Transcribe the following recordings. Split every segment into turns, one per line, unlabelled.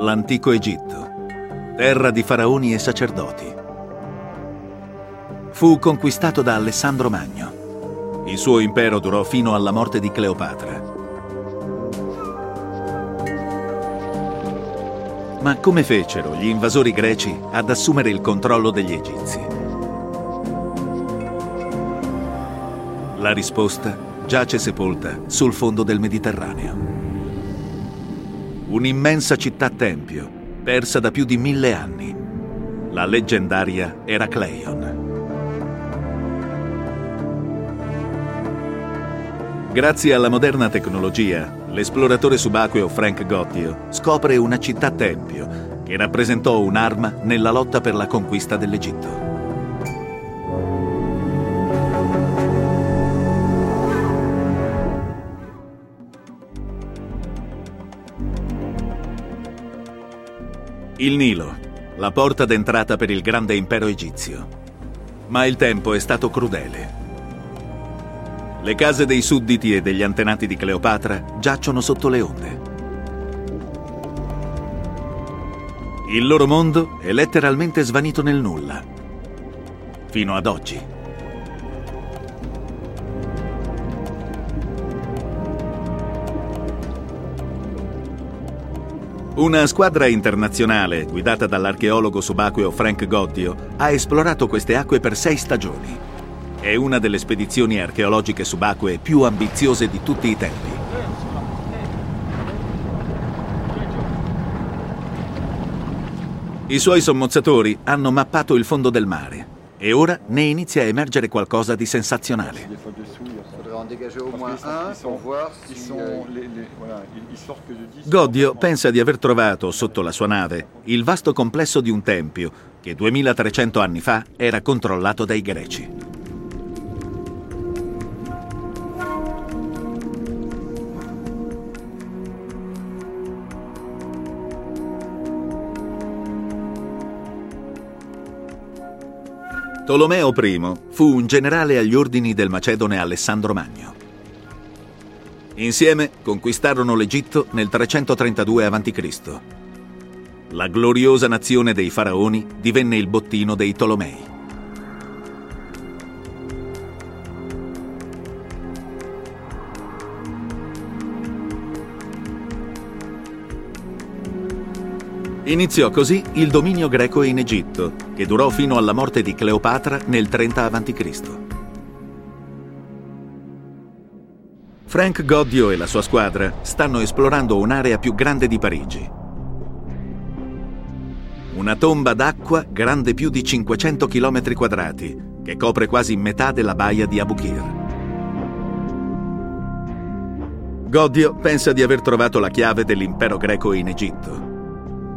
l'antico Egitto, terra di faraoni e sacerdoti. Fu conquistato da Alessandro Magno. Il suo impero durò fino alla morte di Cleopatra. Ma come fecero gli invasori greci ad assumere il controllo degli egizi? La risposta giace sepolta sul fondo del Mediterraneo un'immensa città-tempio, persa da più di mille anni, la leggendaria Eracleion. Grazie alla moderna tecnologia, l'esploratore subacqueo Frank Gottio scopre una città-tempio che rappresentò un'arma nella lotta per la conquista dell'Egitto. Il Nilo, la porta d'entrata per il grande impero egizio. Ma il tempo è stato crudele. Le case dei sudditi e degli antenati di Cleopatra giacciono sotto le onde. Il loro mondo è letteralmente svanito nel nulla. Fino ad oggi. Una squadra internazionale, guidata dall'archeologo subacqueo Frank Goddio, ha esplorato queste acque per sei stagioni. È una delle spedizioni archeologiche subacquee più ambiziose di tutti i tempi. I suoi sommozzatori hanno mappato il fondo del mare e ora ne inizia a emergere qualcosa di sensazionale. Godio pensa di aver trovato sotto la sua nave il vasto complesso di un tempio che 2300 anni fa era controllato dai greci. Tolomeo I fu un generale agli ordini del macedone Alessandro Magno. Insieme conquistarono l'Egitto nel 332 a.C. La gloriosa nazione dei faraoni divenne il bottino dei Tolomei. Iniziò così il dominio greco in Egitto, che durò fino alla morte di Cleopatra nel 30 a.C. Frank Goddio e la sua squadra stanno esplorando un'area più grande di Parigi. Una tomba d'acqua grande più di 500 km quadrati, che copre quasi metà della baia di Abukir. Goddio pensa di aver trovato la chiave dell'impero greco in Egitto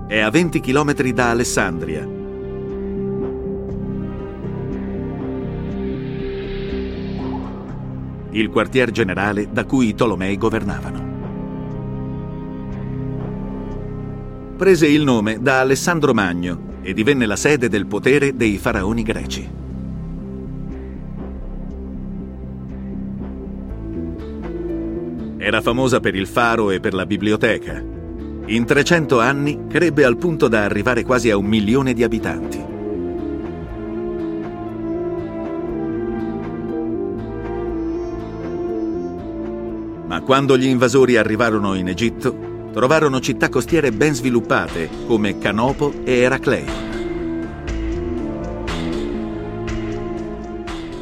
è a 20 km da Alessandria. Il quartier generale da cui i Tolomei governavano. Prese il nome da Alessandro Magno e divenne la sede del potere dei faraoni greci. Era famosa per il faro e per la biblioteca, in 300 anni crebbe al punto da arrivare quasi a un milione di abitanti. Ma quando gli invasori arrivarono in Egitto, trovarono città costiere ben sviluppate come Canopo e Eracleo.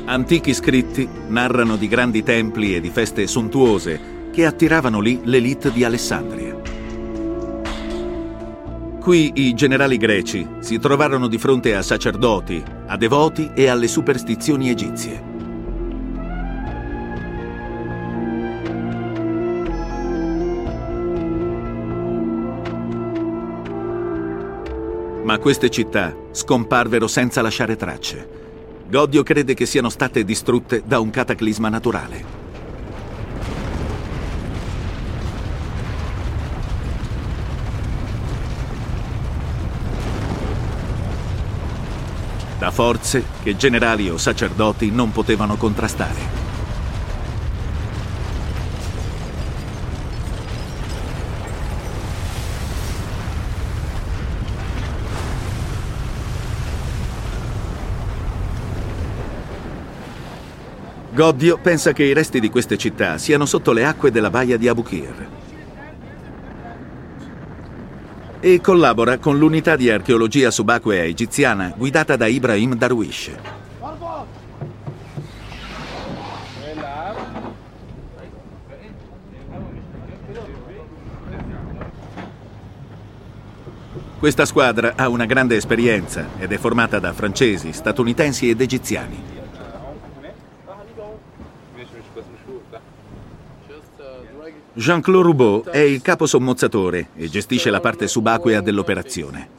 Antichi scritti narrano di grandi templi e di feste sontuose che attiravano lì l'elite di Alessandria. Qui i generali greci si trovarono di fronte a sacerdoti, a devoti e alle superstizioni egizie. Ma queste città scomparvero senza lasciare tracce. Godio crede che siano state distrutte da un cataclisma naturale. da forze che generali o sacerdoti non potevano contrastare. Gobbio pensa che i resti di queste città siano sotto le acque della baia di Abukir, e collabora con l'unità di archeologia subacquea egiziana guidata da Ibrahim Darwish. Questa squadra ha una grande esperienza ed è formata da francesi, statunitensi ed egiziani. Jean-Claude Roubaud è il capo sommozzatore e gestisce la parte subacquea dell'operazione.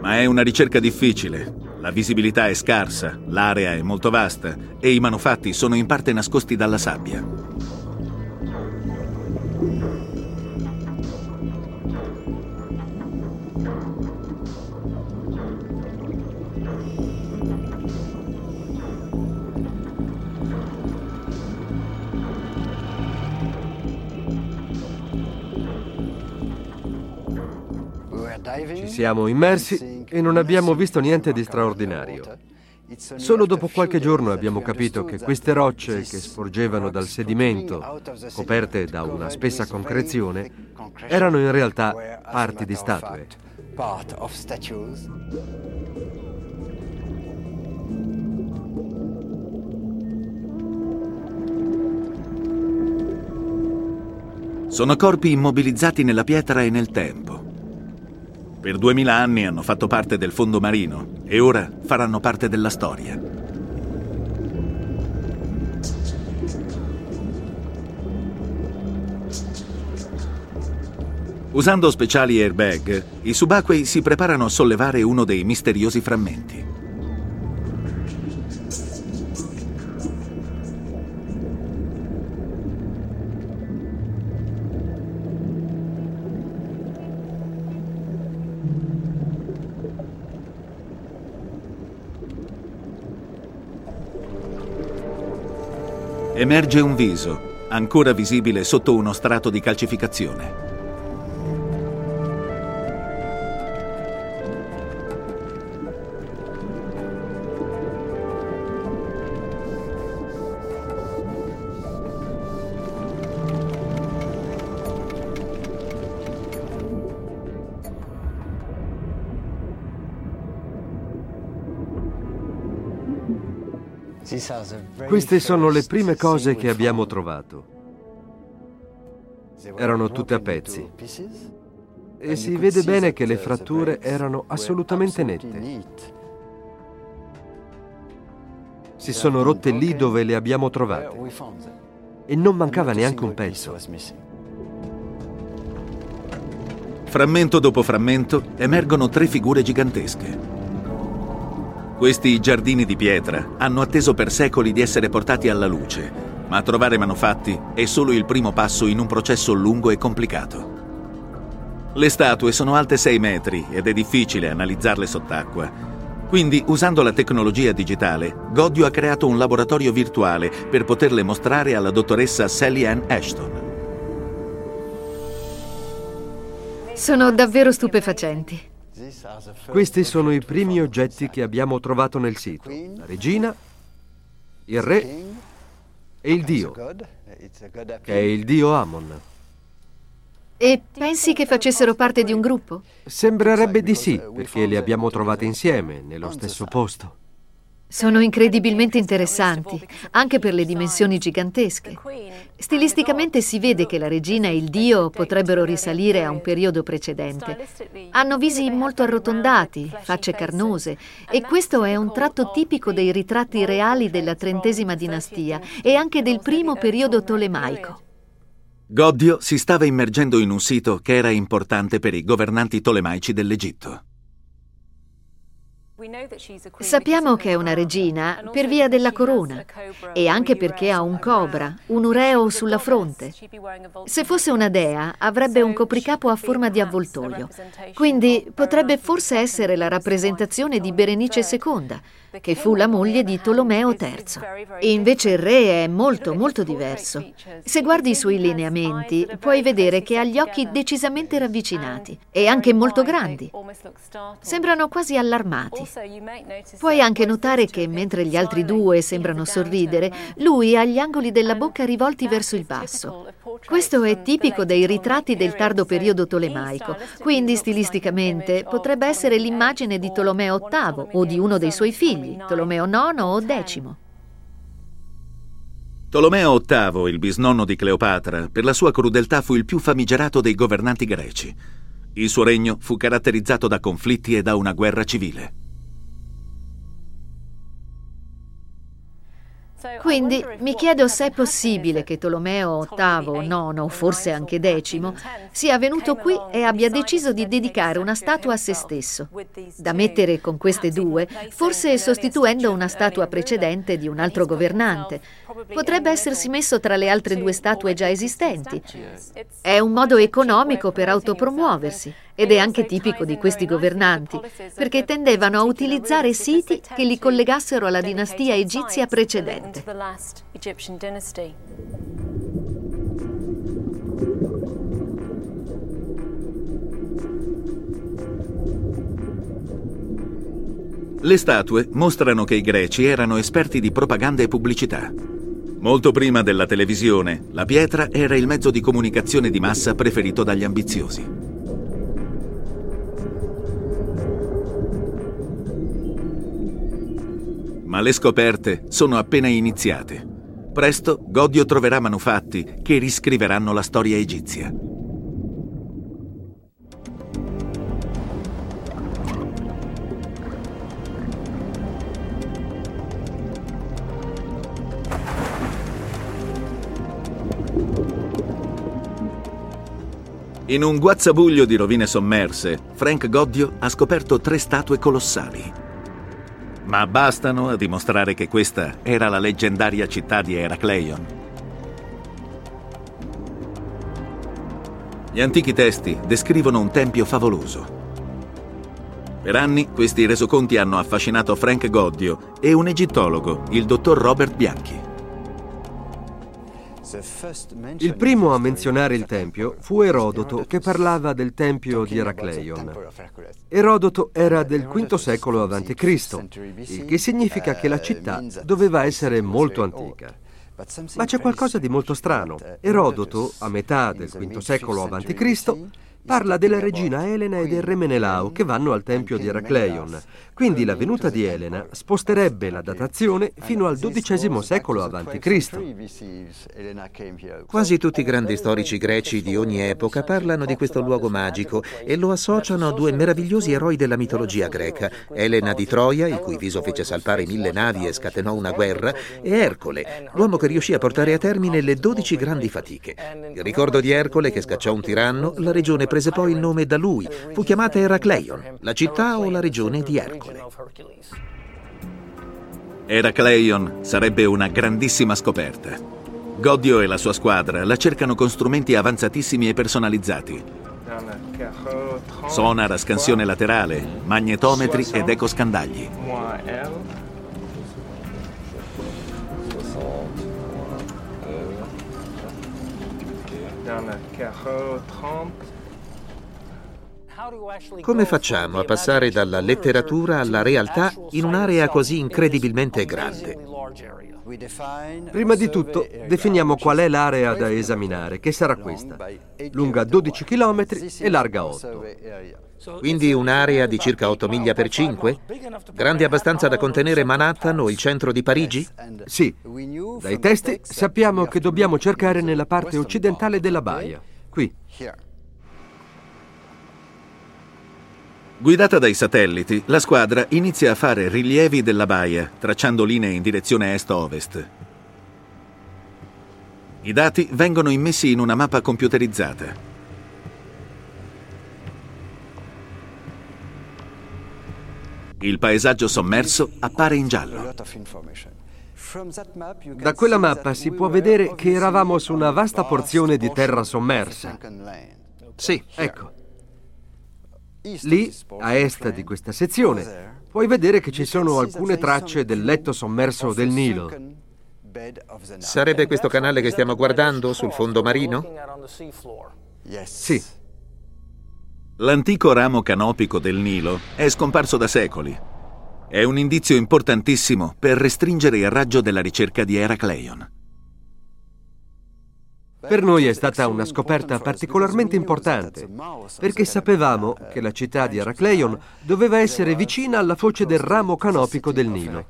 Ma è una ricerca difficile. La visibilità è scarsa, l'area è molto vasta e i manufatti sono in parte nascosti dalla sabbia.
Siamo immersi e non abbiamo visto niente di straordinario. Solo dopo qualche giorno abbiamo capito che queste rocce che sporgevano dal sedimento, coperte da una spessa concrezione, erano in realtà parti di statue.
Sono corpi immobilizzati nella pietra e nel tempo. Per duemila anni hanno fatto parte del fondo marino e ora faranno parte della storia. Usando speciali airbag, i subacquei si preparano a sollevare uno dei misteriosi frammenti. Emerge un viso, ancora visibile sotto uno strato di calcificazione.
Queste sono le prime cose che abbiamo trovato. Erano tutte a pezzi. E si vede bene che le fratture erano assolutamente nette. Si sono rotte lì dove le abbiamo trovate. E non mancava neanche un pezzo.
Frammento dopo frammento emergono tre figure gigantesche. Questi giardini di pietra hanno atteso per secoli di essere portati alla luce, ma trovare manufatti è solo il primo passo in un processo lungo e complicato. Le statue sono alte 6 metri ed è difficile analizzarle sott'acqua. Quindi, usando la tecnologia digitale, Godio ha creato un laboratorio virtuale per poterle mostrare alla dottoressa Sally Ann Ashton.
Sono davvero stupefacenti.
Questi sono i primi oggetti che abbiamo trovato nel sito. La regina, il re e il dio, che è il dio Amon.
E pensi che facessero parte di un gruppo?
Sembrerebbe di sì, perché li abbiamo trovati insieme, nello stesso posto.
Sono incredibilmente interessanti, anche per le dimensioni gigantesche. Stilisticamente si vede che la regina e il dio potrebbero risalire a un periodo precedente. Hanno visi molto arrotondati, facce carnose, e questo è un tratto tipico dei ritratti reali della trentesima dinastia e anche del primo periodo tolemaico.
Goddio si stava immergendo in un sito che era importante per i governanti tolemaici dell'Egitto.
Sappiamo che è una regina per via della corona e anche perché ha un cobra, un ureo sulla fronte. Se fosse una dea avrebbe un copricapo a forma di avvoltoio, quindi potrebbe forse essere la rappresentazione di Berenice II, che fu la moglie di Tolomeo III. E invece il re è molto, molto diverso. Se guardi i suoi lineamenti, puoi vedere che ha gli occhi decisamente ravvicinati e anche molto grandi. Sembrano quasi allarmati. Puoi anche notare che mentre gli altri due sembrano sorridere, lui ha gli angoli della bocca rivolti verso il basso. Questo è tipico dei ritratti del tardo periodo tolemaico, quindi stilisticamente potrebbe essere l'immagine di Tolomeo VIII o di uno dei suoi figli figli, Tolomeo IX o X.
Tolomeo VIII, il bisnonno di Cleopatra, per la sua crudeltà fu il più famigerato dei governanti greci. Il suo regno fu caratterizzato da conflitti e da una guerra civile.
Quindi mi chiedo se è possibile che Tolomeo VIII, IX, forse anche X, sia venuto qui e abbia deciso di dedicare una statua a se stesso, da mettere con queste due, forse sostituendo una statua precedente di un altro governante. Potrebbe essersi messo tra le altre due statue già esistenti. È un modo economico per autopromuoversi ed è anche tipico di questi governanti, perché tendevano a utilizzare siti che li collegassero alla dinastia egizia precedente.
Le statue mostrano che i greci erano esperti di propaganda e pubblicità. Molto prima della televisione, la pietra era il mezzo di comunicazione di massa preferito dagli ambiziosi. Ma le scoperte sono appena iniziate. Presto Godio troverà manufatti che riscriveranno la storia egizia. In un guazzabuglio di rovine sommerse, Frank Godio ha scoperto tre statue colossali ma bastano a dimostrare che questa era la leggendaria città di Eracleion. Gli antichi testi descrivono un tempio favoloso. Per anni questi resoconti hanno affascinato Frank Goddio e un egittologo, il dottor Robert Bianchi.
Il primo a menzionare il tempio fu Erodoto che parlava del tempio di Eracleion. Erodoto era del V secolo a.C., il che significa che la città doveva essere molto antica. Ma c'è qualcosa di molto strano. Erodoto, a metà del V secolo a.C., parla della regina Elena e del re Menelao che vanno al tempio di Eracleion. Quindi la venuta di Elena sposterebbe la datazione fino al XII secolo a.C.
Quasi tutti i grandi storici greci di ogni epoca parlano di questo luogo magico e lo associano a due meravigliosi eroi della mitologia greca, Elena di Troia, il cui viso fece salpare mille navi e scatenò una guerra, e Ercole, l'uomo che riuscì a portare a termine le dodici grandi fatiche. Il ricordo di Ercole che scacciò un tiranno, la regione prese poi il nome da lui. Fu chiamata Eracleion, la città o la regione di Ercole.
Eracleion sarebbe una grandissima scoperta. Godio e la sua squadra la cercano con strumenti avanzatissimi e personalizzati. Sonar a scansione laterale, magnetometri ed ecoscandagli.
Come facciamo a passare dalla letteratura alla realtà in un'area così incredibilmente grande?
Prima di tutto definiamo qual è l'area da esaminare, che sarà questa, lunga 12 km e larga 8.
Quindi un'area di circa 8 miglia per 5? Grande abbastanza da contenere Manhattan o il centro di Parigi?
Sì. Dai testi sappiamo che dobbiamo cercare nella parte occidentale della baia, qui.
Guidata dai satelliti, la squadra inizia a fare rilievi della baia, tracciando linee in direzione est-ovest. I dati vengono immessi in una mappa computerizzata. Il paesaggio sommerso appare in giallo.
Da quella mappa si può vedere che eravamo su una vasta porzione di terra sommersa.
Sì,
ecco. Lì, a est di questa sezione, puoi vedere che ci sono alcune tracce del letto sommerso del Nilo.
Sarebbe questo canale che stiamo guardando sul fondo marino?
Sì.
L'antico ramo canopico del Nilo è scomparso da secoli è un indizio importantissimo per restringere il raggio della ricerca di Heracleion.
Per noi è stata una scoperta particolarmente importante, perché sapevamo che la città di Heracleion doveva essere vicina alla foce del ramo canopico del Nilo.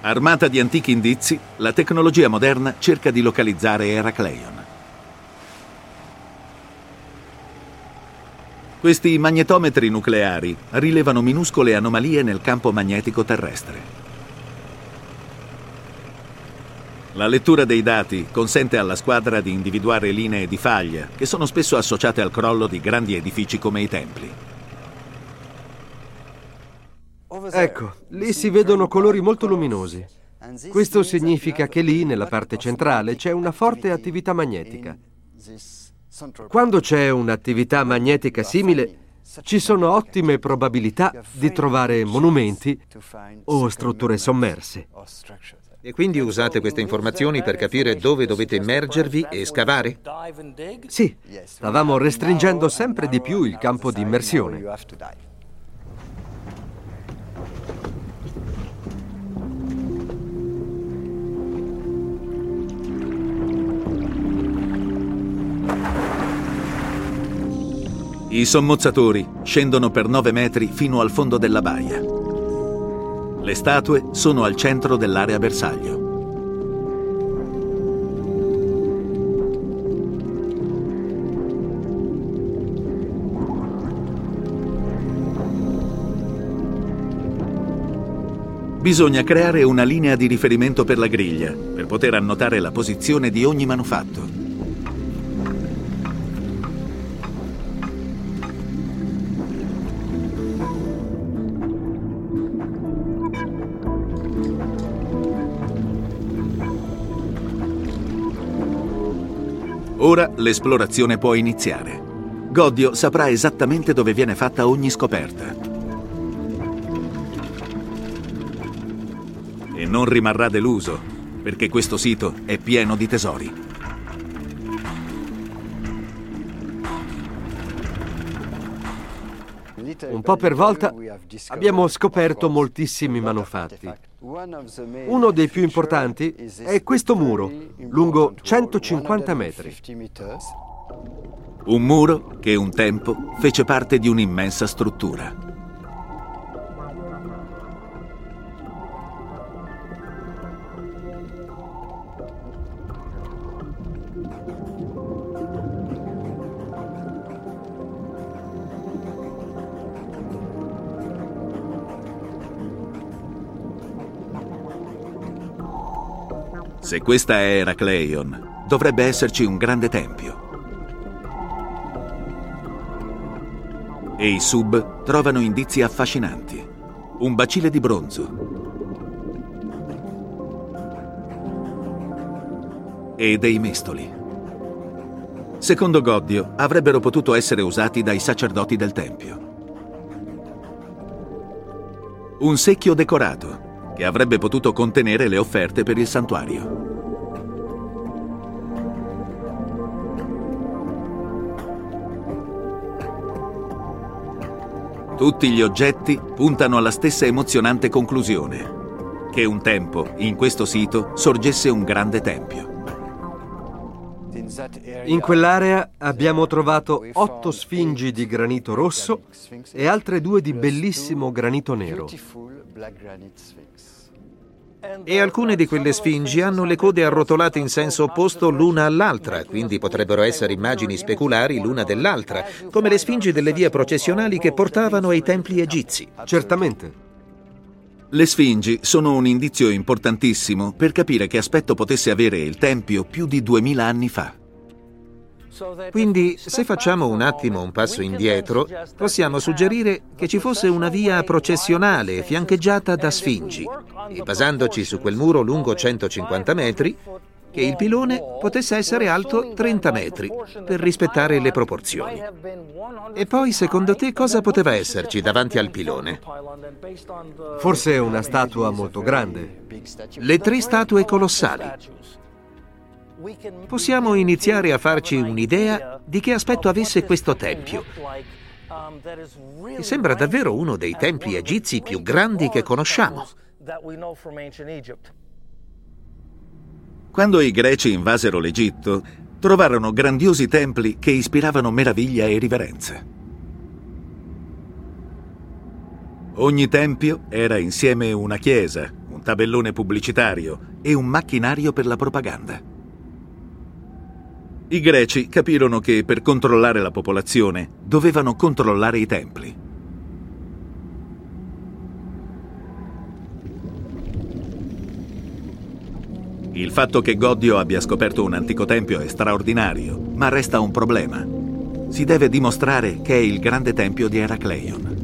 Armata di antichi indizi, la tecnologia moderna cerca di localizzare Heracleion. Questi magnetometri nucleari rilevano minuscole anomalie nel campo magnetico terrestre. La lettura dei dati consente alla squadra di individuare linee di faglia che sono spesso associate al crollo di grandi edifici come i templi.
Ecco, lì si vedono colori molto luminosi. Questo significa che lì, nella parte centrale, c'è una forte attività magnetica. Quando c'è un'attività magnetica simile, ci sono ottime probabilità di trovare monumenti o strutture sommerse.
E quindi usate queste informazioni per capire dove dovete immergervi e scavare?
Sì, stavamo restringendo sempre di più il campo di immersione.
I sommozzatori scendono per 9 metri fino al fondo della baia. Le statue sono al centro dell'area bersaglio. Bisogna creare una linea di riferimento per la griglia, per poter annotare la posizione di ogni manufatto. L'esplorazione può iniziare. Goddio saprà esattamente dove viene fatta ogni scoperta. E non rimarrà deluso, perché questo sito è pieno di tesori.
Un po' per volta abbiamo scoperto moltissimi manufatti. Uno dei più importanti è questo muro, lungo 150 metri.
Un muro che un tempo fece parte di un'immensa struttura. Se questa è Heracleion, dovrebbe esserci un grande tempio. E i sub trovano indizi affascinanti. Un bacile di bronzo. E dei mestoli. Secondo Goddio, avrebbero potuto essere usati dai sacerdoti del Tempio. Un secchio decorato, che avrebbe potuto contenere le offerte per il santuario. Tutti gli oggetti puntano alla stessa emozionante conclusione, che un tempo in questo sito sorgesse un grande tempio.
In quell'area abbiamo trovato otto sfingi di granito rosso e altre due di bellissimo granito nero.
E alcune di quelle sfingi hanno le code arrotolate in senso opposto l'una all'altra, quindi potrebbero essere immagini speculari l'una dell'altra, come le sfingi delle vie processionali che portavano ai templi egizi.
Certamente.
Le sfingi sono un indizio importantissimo per capire che aspetto potesse avere il tempio più di duemila anni fa.
Quindi, se facciamo un attimo un passo indietro, possiamo suggerire che ci fosse una via processionale fiancheggiata da sfingi e basandoci su quel muro lungo 150 metri, che il pilone potesse essere alto 30 metri per rispettare le proporzioni. E poi, secondo te, cosa poteva esserci davanti al pilone?
Forse una statua molto grande.
Le tre statue colossali. Possiamo iniziare a farci un'idea di che aspetto avesse questo tempio. E sembra davvero uno dei templi egizi più grandi che conosciamo.
Quando i greci invasero l'Egitto, trovarono grandiosi templi che ispiravano meraviglia e riverenza. Ogni tempio era insieme una chiesa, un tabellone pubblicitario e un macchinario per la propaganda. I greci capirono che per controllare la popolazione dovevano controllare i templi. Il fatto che Goddio abbia scoperto un antico tempio è straordinario, ma resta un problema. Si deve dimostrare che è il grande tempio di Eracleion.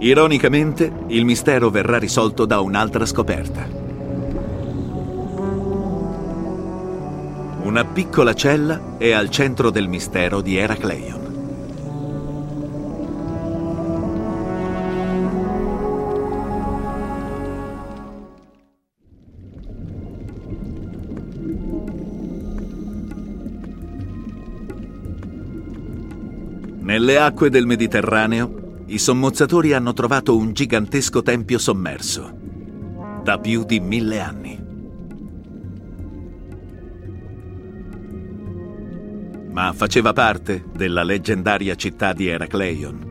Ironicamente, il mistero verrà risolto da un'altra scoperta. Una piccola cella è al centro del mistero di Eracleion. Nelle acque del Mediterraneo, i sommozzatori hanno trovato un gigantesco tempio sommerso, da più di mille anni. ma faceva parte della leggendaria città di Eracleion.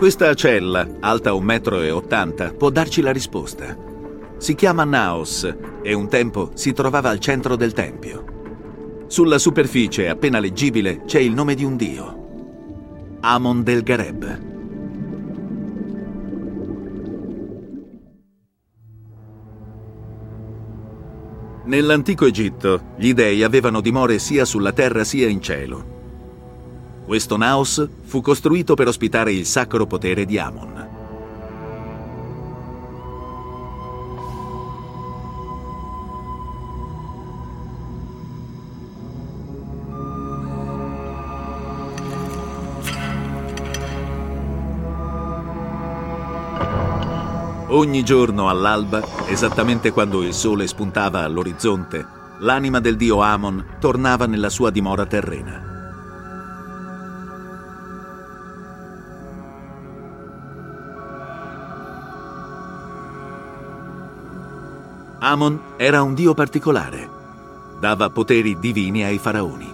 Questa cella, alta 1,80 m, può darci la risposta. Si chiama Naos e un tempo si trovava al centro del tempio. Sulla superficie, appena leggibile, c'è il nome di un dio. Amon del Gareb. Nell'antico Egitto, gli dei avevano dimore sia sulla terra sia in cielo. Questo Naos fu costruito per ospitare il sacro potere di Amon. Ogni giorno all'alba, esattamente quando il sole spuntava all'orizzonte, l'anima del dio Amon tornava nella sua dimora terrena. Amon era un dio particolare. Dava poteri divini ai faraoni.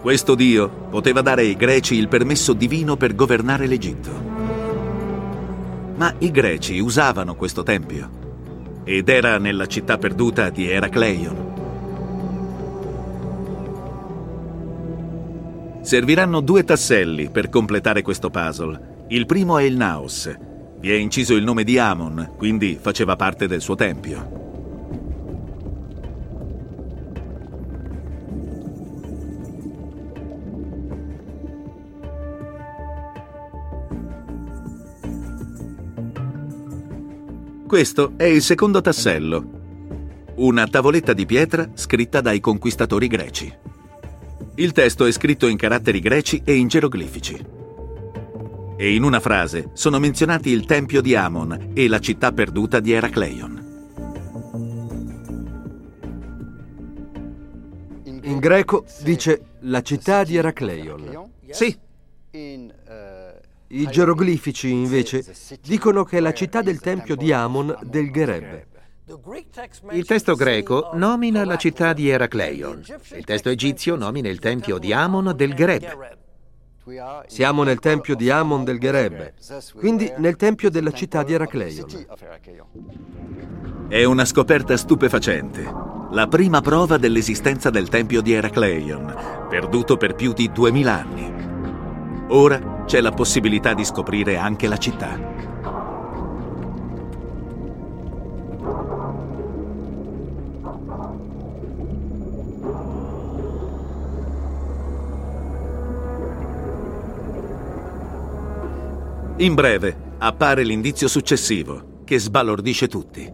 Questo dio poteva dare ai greci il permesso divino per governare l'Egitto. Ma i greci usavano questo tempio ed era nella città perduta di Eracleion. Serviranno due tasselli per completare questo puzzle. Il primo è il Naos. Vi è inciso il nome di Amon, quindi faceva parte del suo tempio. Questo è il secondo tassello, una tavoletta di pietra scritta dai conquistatori greci. Il testo è scritto in caratteri greci e in geroglifici. E in una frase sono menzionati il tempio di Amon e la città perduta di Eracleion.
In greco dice la città di Eracleion.
Sì.
I geroglifici, invece, dicono che è la città del tempio di Amon del Gereb.
Il testo greco nomina la città di Eracleion. Il testo egizio nomina il tempio di Amon del Gereb.
Siamo nel tempio di Amon del Gereb, quindi nel tempio della città di Eracleion.
È una scoperta stupefacente. La prima prova dell'esistenza del tempio di Eracleion, perduto per più di duemila anni. Ora c'è la possibilità di scoprire anche la città. In breve, appare l'indizio successivo, che sbalordisce tutti.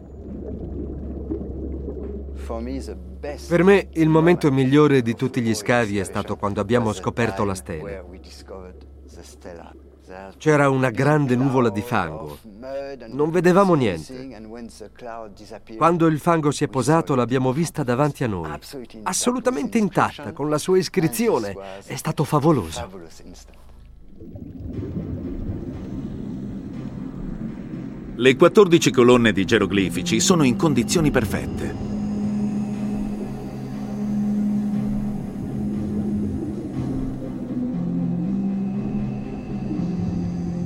Per me il momento migliore di tutti gli scavi è stato quando abbiamo scoperto la stella. C'era una grande nuvola di fango. Non vedevamo niente. Quando il fango si è posato l'abbiamo vista davanti a noi, assolutamente intatta, con la sua iscrizione. È stato favoloso.
Le 14 colonne di geroglifici sono in condizioni perfette.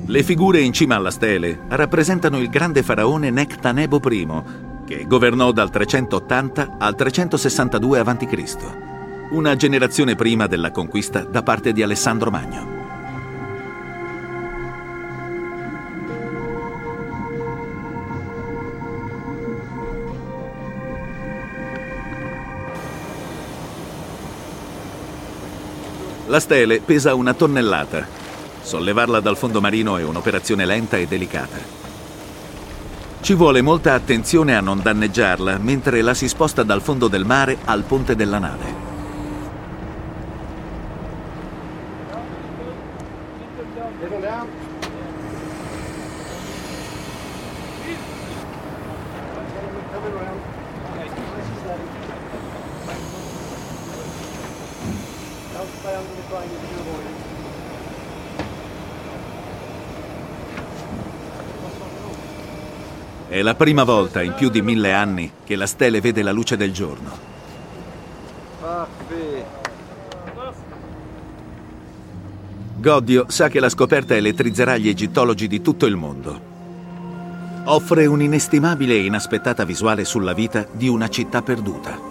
Le figure in cima alla stele rappresentano il grande faraone Nectanebo I, che governò dal 380 al 362 a.C., una generazione prima della conquista da parte di Alessandro Magno. La stele pesa una tonnellata. Sollevarla dal fondo marino è un'operazione lenta e delicata. Ci vuole molta attenzione a non danneggiarla mentre la si sposta dal fondo del mare al ponte della nave. È la prima volta in più di mille anni che la stele vede la luce del giorno. Goddio sa che la scoperta elettrizzerà gli egittologi di tutto il mondo. Offre un'inestimabile e inaspettata visuale sulla vita di una città perduta.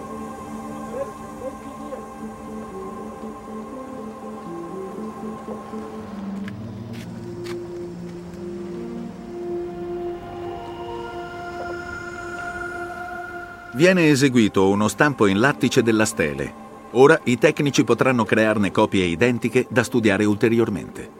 Viene eseguito uno stampo in lattice della stele. Ora i tecnici potranno crearne copie identiche da studiare ulteriormente.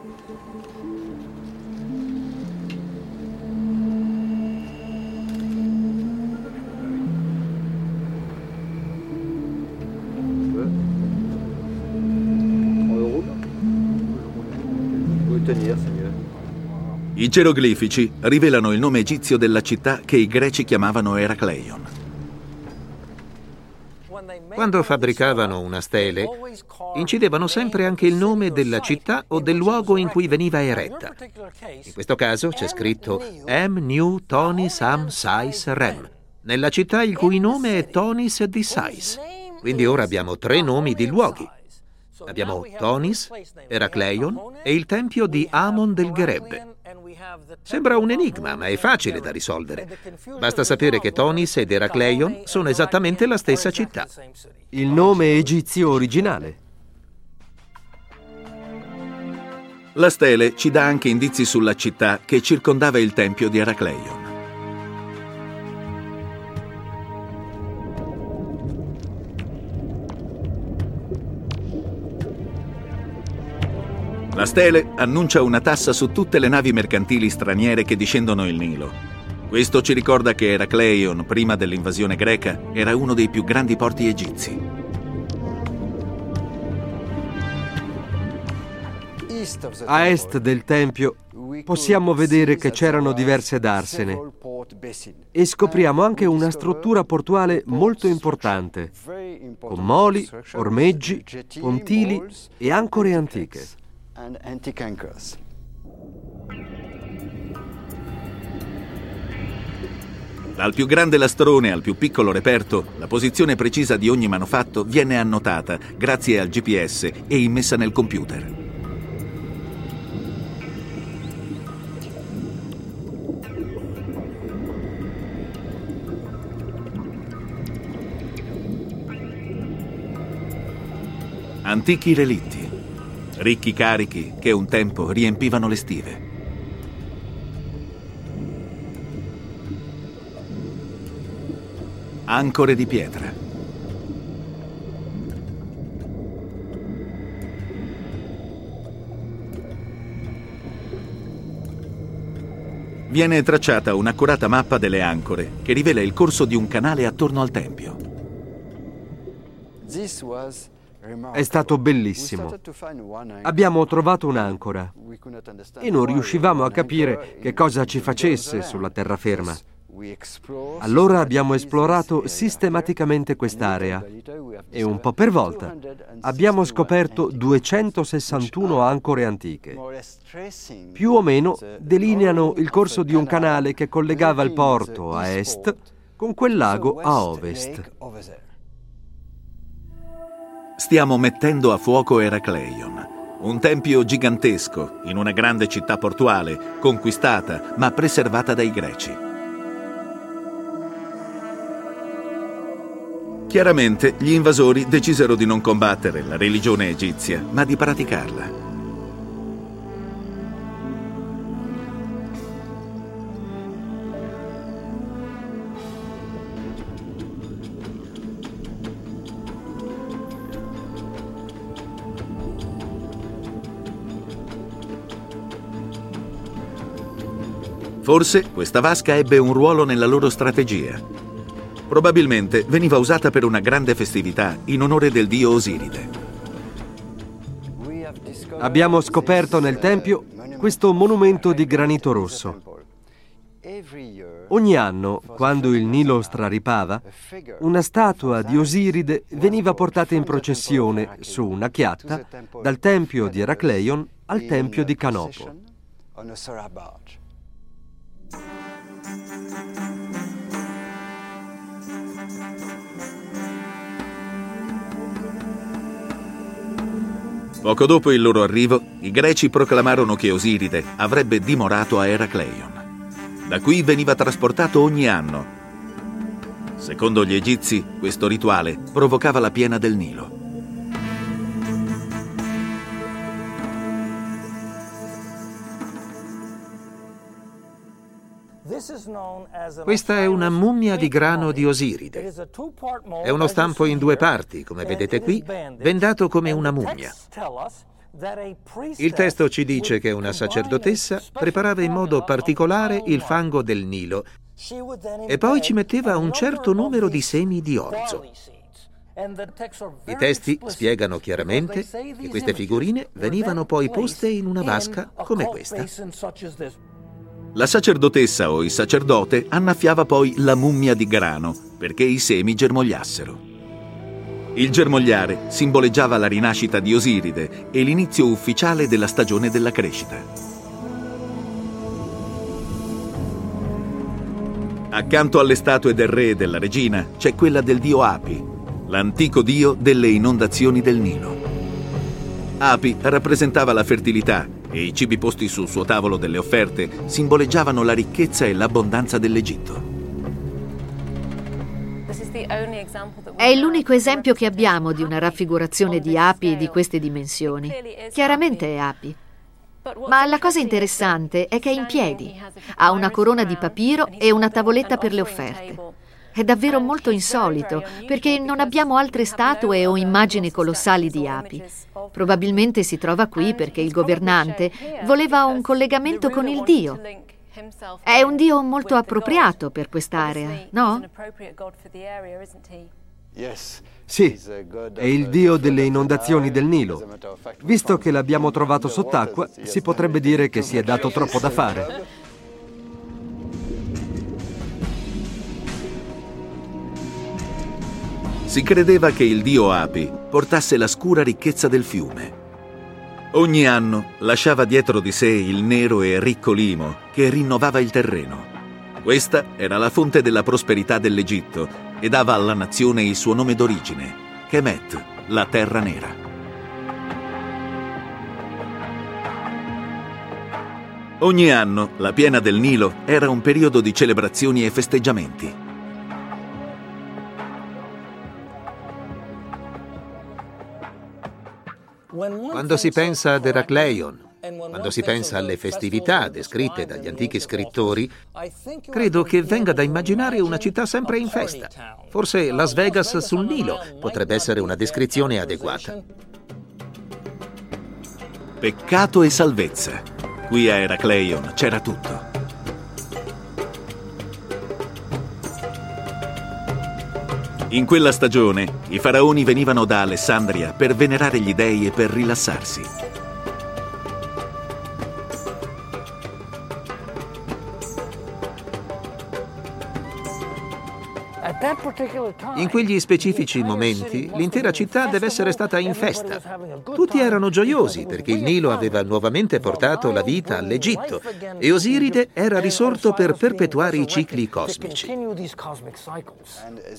I geroglifici rivelano il nome egizio della città che i greci chiamavano Eracleion.
Quando fabbricavano una stele, incidevano sempre anche il nome della città o del luogo in cui veniva eretta. In questo caso c'è scritto M. New Tonis Am Sais Rem, nella città il cui nome è Tonis di Sais. Quindi ora abbiamo tre nomi di luoghi. Abbiamo Tonis, Eracleion e il tempio di Amon del Gereb. Sembra un enigma, ma è facile da risolvere. Basta sapere che Tonis ed Eracleion sono esattamente la stessa città.
Il nome egizio originale.
La stele ci dà anche indizi sulla città che circondava il tempio di Eracleion. La stele annuncia una tassa su tutte le navi mercantili straniere che discendono il Nilo. Questo ci ricorda che Eracleion, prima dell'invasione greca, era uno dei più grandi porti egizi.
A est del Tempio possiamo vedere che c'erano diverse darsene e scopriamo anche una struttura portuale molto importante, con moli, ormeggi, pontili e ancore antiche and
Dal più grande lastrone al più piccolo reperto, la posizione precisa di ogni manufatto viene annotata grazie al GPS e immessa nel computer. Antichi relitti, ricchi carichi che un tempo riempivano le stive. Ancore di pietra. Viene tracciata un'accurata mappa delle ancore che rivela il corso di un canale attorno al tempio.
È stato bellissimo. Abbiamo trovato un'ancora e non riuscivamo a capire che cosa ci facesse sulla terraferma. Allora abbiamo esplorato sistematicamente quest'area e un po' per volta abbiamo scoperto 261 ancore antiche. Più o meno delineano il corso di un canale che collegava il porto a est con quel lago a ovest.
Stiamo mettendo a fuoco Eracleion, un tempio gigantesco in una grande città portuale, conquistata ma preservata dai greci. Chiaramente gli invasori decisero di non combattere la religione egizia, ma di praticarla. Forse questa vasca ebbe un ruolo nella loro strategia. Probabilmente veniva usata per una grande festività in onore del dio Osiride.
Abbiamo scoperto nel tempio questo monumento di granito rosso. Ogni anno, quando il Nilo straripava, una statua di Osiride veniva portata in processione su una chiatta dal tempio di Eracleion al tempio di Canopo.
Poco dopo il loro arrivo, i greci proclamarono che Osiride avrebbe dimorato a Eracleion. Da qui veniva trasportato ogni anno. Secondo gli egizi, questo rituale provocava la piena del Nilo.
Questa è una mummia di grano di Osiride. È uno stampo in due parti, come vedete qui, bendato come una mummia. Il testo ci dice che una sacerdotessa preparava in modo particolare il fango del Nilo e poi ci metteva un certo numero di semi di orzo. I testi spiegano chiaramente che queste figurine venivano poi poste in una vasca come questa.
La sacerdotessa o il sacerdote annaffiava poi la mummia di grano perché i semi germogliassero. Il germogliare simboleggiava la rinascita di Osiride e l'inizio ufficiale della stagione della crescita. Accanto alle statue del re e della regina c'è quella del dio Api, l'antico dio delle inondazioni del Nilo. Api rappresentava la fertilità e i cibi posti sul suo tavolo delle offerte simboleggiavano la ricchezza e l'abbondanza dell'Egitto.
È l'unico esempio che abbiamo di una raffigurazione di api di queste dimensioni. Chiaramente è api. Ma la cosa interessante è che è in piedi, ha una corona di papiro e una tavoletta per le offerte. È davvero molto insolito, perché non abbiamo altre statue o immagini colossali di api. Probabilmente si trova qui perché il governante voleva un collegamento con il Dio. È un Dio molto appropriato per quest'area, no?
Sì, è il dio delle inondazioni del Nilo. Visto che l'abbiamo trovato sott'acqua, si potrebbe dire che si è dato troppo da fare.
Si credeva che il dio Api portasse la scura ricchezza del fiume. Ogni anno lasciava dietro di sé il nero e ricco limo che rinnovava il terreno. Questa era la fonte della prosperità dell'Egitto e dava alla nazione il suo nome d'origine, Kemet, la terra nera. Ogni anno la piena del Nilo era un periodo di celebrazioni e festeggiamenti.
Quando si pensa ad Eracleion, quando si pensa alle festività descritte dagli antichi scrittori, credo che venga da immaginare una città sempre in festa. Forse Las Vegas sul Nilo potrebbe essere una descrizione adeguata.
Peccato e salvezza. Qui a Eracleion c'era tutto. In quella stagione i faraoni venivano da Alessandria per venerare gli dei e per rilassarsi.
In quegli specifici momenti l'intera città deve essere stata in festa. Tutti erano gioiosi perché il Nilo aveva nuovamente portato la vita all'Egitto e Osiride era risorto per perpetuare i cicli cosmici.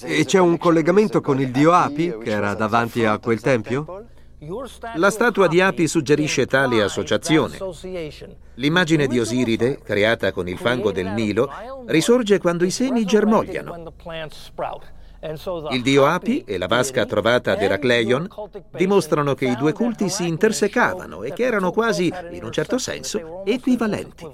E c'è un collegamento con il dio Api che era davanti a quel tempio?
La statua di Api suggerisce tale associazione. L'immagine di Osiride, creata con il fango del Nilo, risorge quando i semi germogliano. Il dio Api e la vasca trovata ad Eracleion dimostrano che i due culti si intersecavano e che erano quasi, in un certo senso, equivalenti.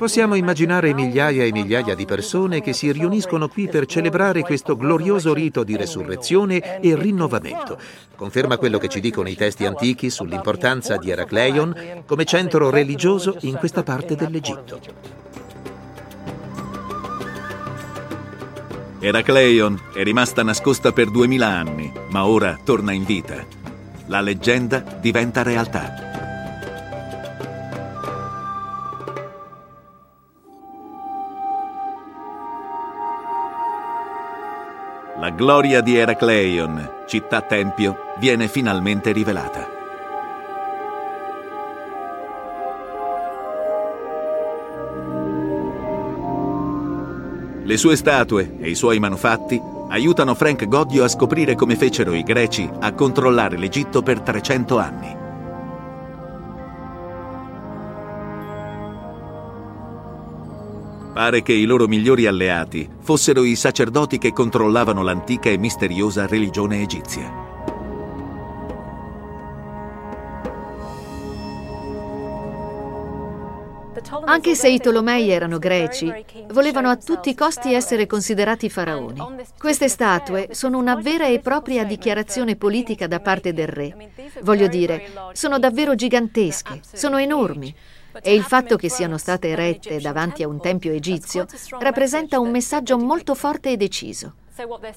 Possiamo immaginare migliaia e migliaia di persone che si riuniscono qui per celebrare questo glorioso rito di resurrezione e rinnovamento. Conferma quello che ci dicono i testi antichi sull'importanza di Eracleion come centro religioso in questa parte dell'Egitto.
Eracleion è rimasta nascosta per duemila anni, ma ora torna in vita. La leggenda diventa realtà. Gloria di Eracleion, città-tempio, viene finalmente rivelata. Le sue statue e i suoi manufatti aiutano Frank Goddio a scoprire come fecero i greci a controllare l'Egitto per 300 anni. Pare che i loro migliori alleati fossero i sacerdoti che controllavano l'antica e misteriosa religione egizia.
Anche se i Tolomei erano greci, volevano a tutti i costi essere considerati faraoni. Queste statue sono una vera e propria dichiarazione politica da parte del re. Voglio dire, sono davvero gigantesche, sono enormi. E il fatto che siano state erette davanti a un tempio egizio rappresenta un messaggio molto forte e deciso.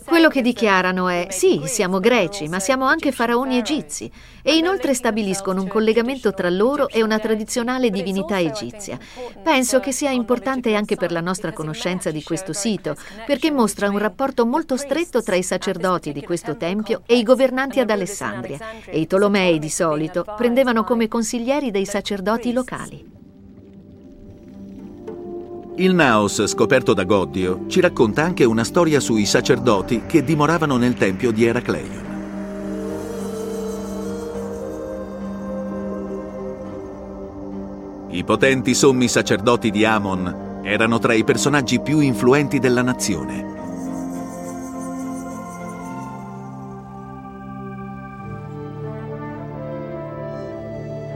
Quello che dichiarano è sì, siamo greci, ma siamo anche faraoni egizi e inoltre stabiliscono un collegamento tra loro e una tradizionale divinità egizia. Penso che sia importante anche per la nostra conoscenza di questo sito, perché mostra un rapporto molto stretto tra i sacerdoti di questo tempio e i governanti ad Alessandria e i Tolomei di solito prendevano come consiglieri dei sacerdoti locali.
Il Naos, scoperto da Goddio, ci racconta anche una storia sui sacerdoti che dimoravano nel tempio di Eracleion. I potenti sommi sacerdoti di Amon erano tra i personaggi più influenti della nazione.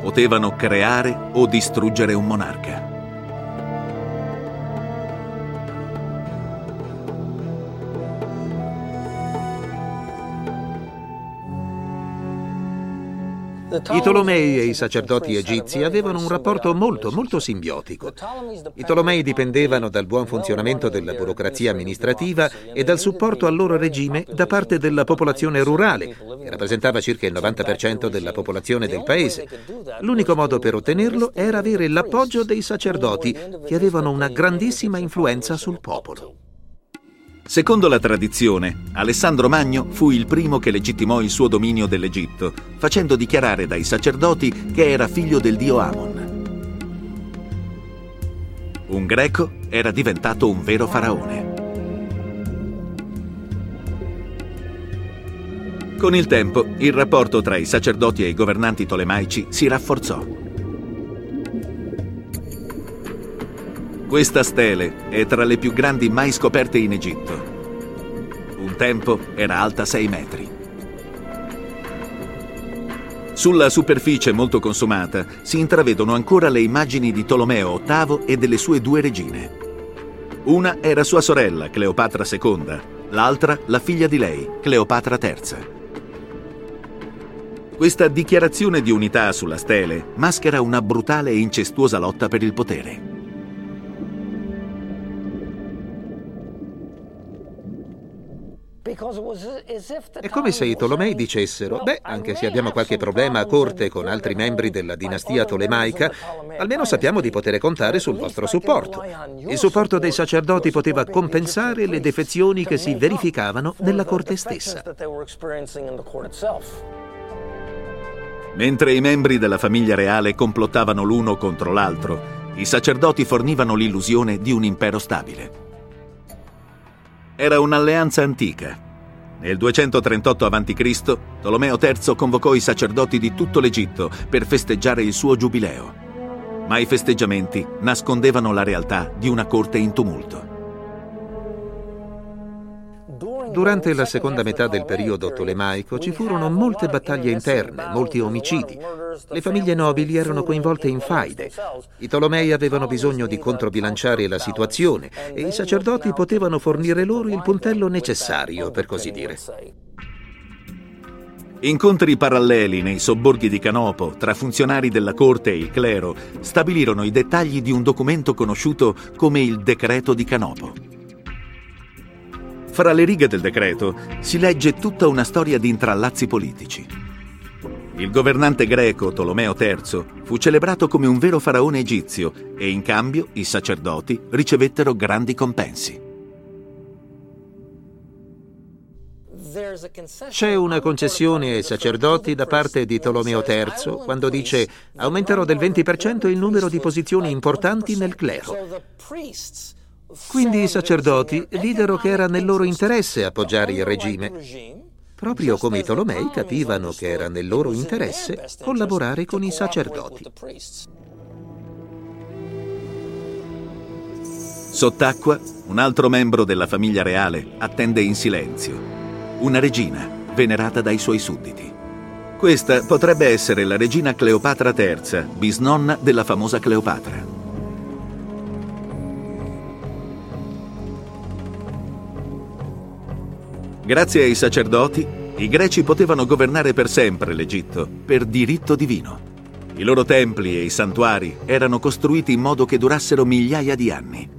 Potevano creare o distruggere un monarca.
I Tolomei e i sacerdoti egizi avevano un rapporto molto, molto simbiotico. I Tolomei dipendevano dal buon funzionamento della burocrazia amministrativa e dal supporto al loro regime da parte della popolazione rurale, che rappresentava circa il 90% della popolazione del paese. L'unico modo per ottenerlo era avere l'appoggio dei sacerdoti, che avevano una grandissima influenza sul popolo.
Secondo la tradizione, Alessandro Magno fu il primo che legittimò il suo dominio dell'Egitto, facendo dichiarare dai sacerdoti che era figlio del dio Amon. Un greco era diventato un vero faraone. Con il tempo, il rapporto tra i sacerdoti e i governanti tolemaici si rafforzò. Questa stele è tra le più grandi mai scoperte in Egitto. Un tempo era alta 6 metri. Sulla superficie molto consumata si intravedono ancora le immagini di Tolomeo VIII e delle sue due regine. Una era sua sorella, Cleopatra II, l'altra la figlia di lei, Cleopatra III. Questa dichiarazione di unità sulla stele maschera una brutale e incestuosa lotta per il potere.
È come se i Tolomei dicessero, beh, anche se abbiamo qualche problema a corte con altri membri della dinastia tolemaica, almeno sappiamo di poter contare sul vostro supporto. Il supporto dei sacerdoti poteva compensare le defezioni che si verificavano nella corte stessa.
Mentre i membri della famiglia reale complottavano l'uno contro l'altro, i sacerdoti fornivano l'illusione di un impero stabile. Era un'alleanza antica. Nel 238 a.C. Tolomeo III convocò i sacerdoti di tutto l'Egitto per festeggiare il suo giubileo. Ma i festeggiamenti nascondevano la realtà di una corte in tumulto.
Durante la seconda metà del periodo tolemaico ci furono molte battaglie interne, molti omicidi. Le famiglie nobili erano coinvolte in faide. I Tolomei avevano bisogno di controbilanciare la situazione e i sacerdoti potevano fornire loro il puntello necessario, per così dire.
Incontri paralleli nei sobborghi di Canopo tra funzionari della corte e il clero stabilirono i dettagli di un documento conosciuto come il Decreto di Canopo. Fra le righe del decreto si legge tutta una storia di intrallazzi politici. Il governante greco Tolomeo III fu celebrato come un vero faraone egizio e in cambio i sacerdoti ricevettero grandi compensi.
C'è una concessione ai sacerdoti da parte di Tolomeo III quando dice aumenterò del 20% il numero di posizioni importanti nel clero. Quindi i sacerdoti videro che era nel loro interesse appoggiare il regime, proprio come i Tolomei capivano che era nel loro interesse collaborare con i sacerdoti.
Sott'acqua, un altro membro della famiglia reale attende in silenzio, una regina venerata dai suoi sudditi. Questa potrebbe essere la regina Cleopatra III, bisnonna della famosa Cleopatra. Grazie ai sacerdoti, i greci potevano governare per sempre l'Egitto, per diritto divino. I loro templi e i santuari erano costruiti in modo che durassero migliaia di anni.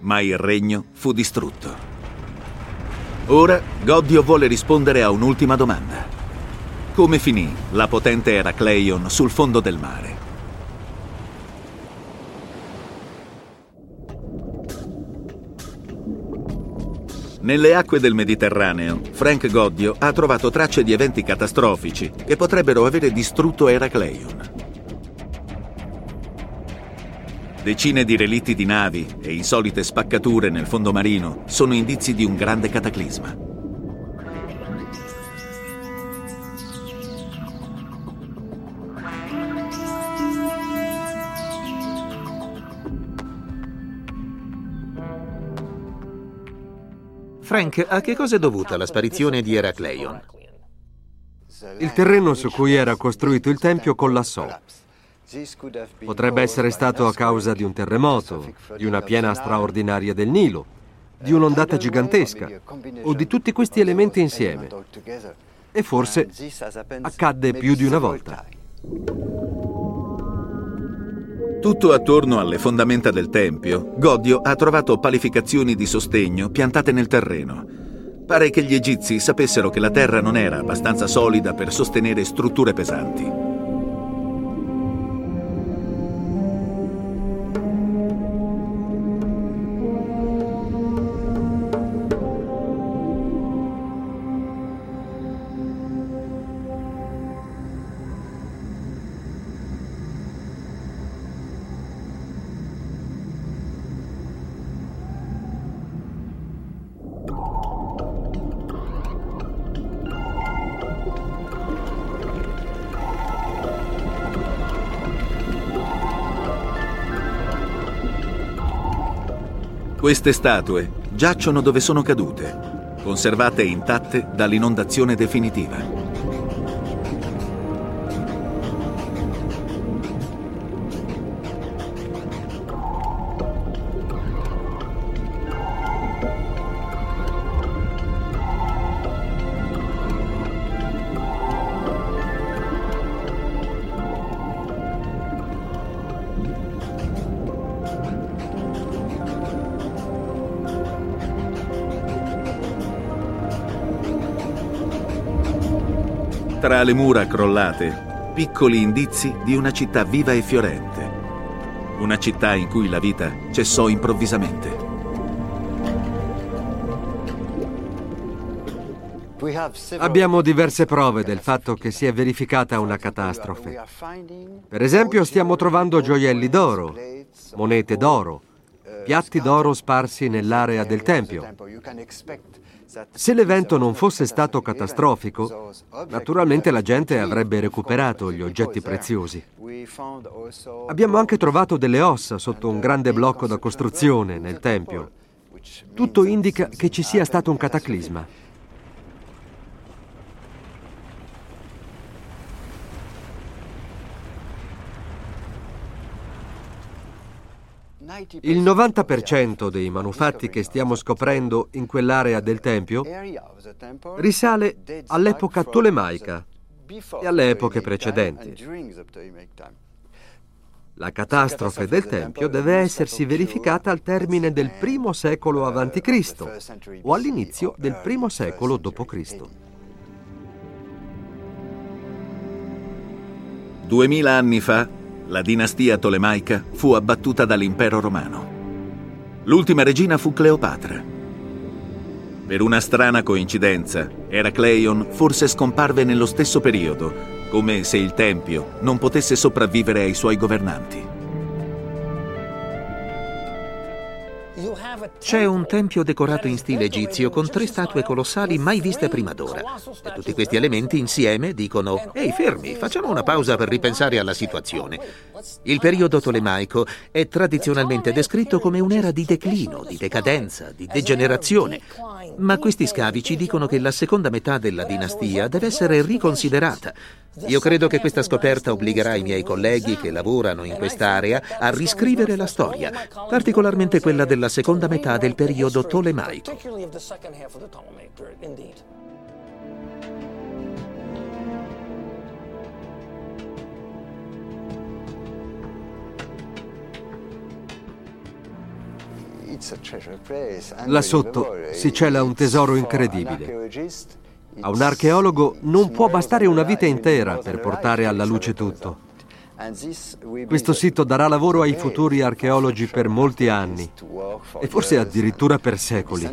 Ma il regno fu distrutto. Ora Goddio vuole rispondere a un'ultima domanda. Come finì la potente Eracleion sul fondo del mare? Nelle acque del Mediterraneo, Frank Goddio ha trovato tracce di eventi catastrofici che potrebbero avere distrutto Eracleion. Decine di relitti di navi e insolite spaccature nel fondo marino sono indizi di un grande cataclisma.
Frank, a che cosa è dovuta la sparizione di Eracleion?
Il terreno su cui era costruito il tempio collassò. Potrebbe essere stato a causa di un terremoto, di una piena straordinaria del Nilo, di un'ondata gigantesca o di tutti questi elementi insieme. E forse accadde più di una volta.
Tutto attorno alle fondamenta del tempio, Godio ha trovato palificazioni di sostegno piantate nel terreno. Pare che gli egizi sapessero che la terra non era abbastanza solida per sostenere strutture pesanti. Queste statue giacciono dove sono cadute, conservate intatte dall'inondazione definitiva. Tra le mura crollate, piccoli indizi di una città viva e fiorente. Una città in cui la vita cessò improvvisamente.
Abbiamo diverse prove del fatto che si è verificata una catastrofe. Per esempio stiamo trovando gioielli d'oro, monete d'oro, piatti d'oro sparsi nell'area del Tempio. Se l'evento non fosse stato catastrofico, naturalmente la gente avrebbe recuperato gli oggetti preziosi. Abbiamo anche trovato delle ossa sotto un grande blocco da costruzione nel Tempio. Tutto indica che ci sia stato un cataclisma. Il 90% dei manufatti che stiamo scoprendo in quell'area del Tempio risale all'epoca tolemaica e alle epoche precedenti. La catastrofe del Tempio deve essersi verificata al termine del primo secolo a.C. o all'inizio del primo secolo d.C.
Duemila anni fa la dinastia tolemaica fu abbattuta dall'impero romano. L'ultima regina fu Cleopatra. Per una strana coincidenza, Eracleion forse scomparve nello stesso periodo, come se il Tempio non potesse sopravvivere ai suoi governanti.
C'è un tempio decorato in stile egizio con tre statue colossali mai viste prima d'ora. E tutti questi elementi insieme dicono: Ehi, fermi, facciamo una pausa per ripensare alla situazione. Il periodo tolemaico è tradizionalmente descritto come un'era di declino, di decadenza, di degenerazione. Ma questi scavi ci dicono che la seconda metà della dinastia deve essere riconsiderata. Io credo che questa scoperta obbligherà i miei colleghi che lavorano in quest'area a riscrivere la storia, particolarmente quella della seconda metà del periodo tolemaico.
Là sotto si cela un tesoro incredibile. A un archeologo non può bastare una vita intera per portare alla luce tutto. Questo sito darà lavoro ai futuri archeologi per molti anni e forse addirittura per secoli.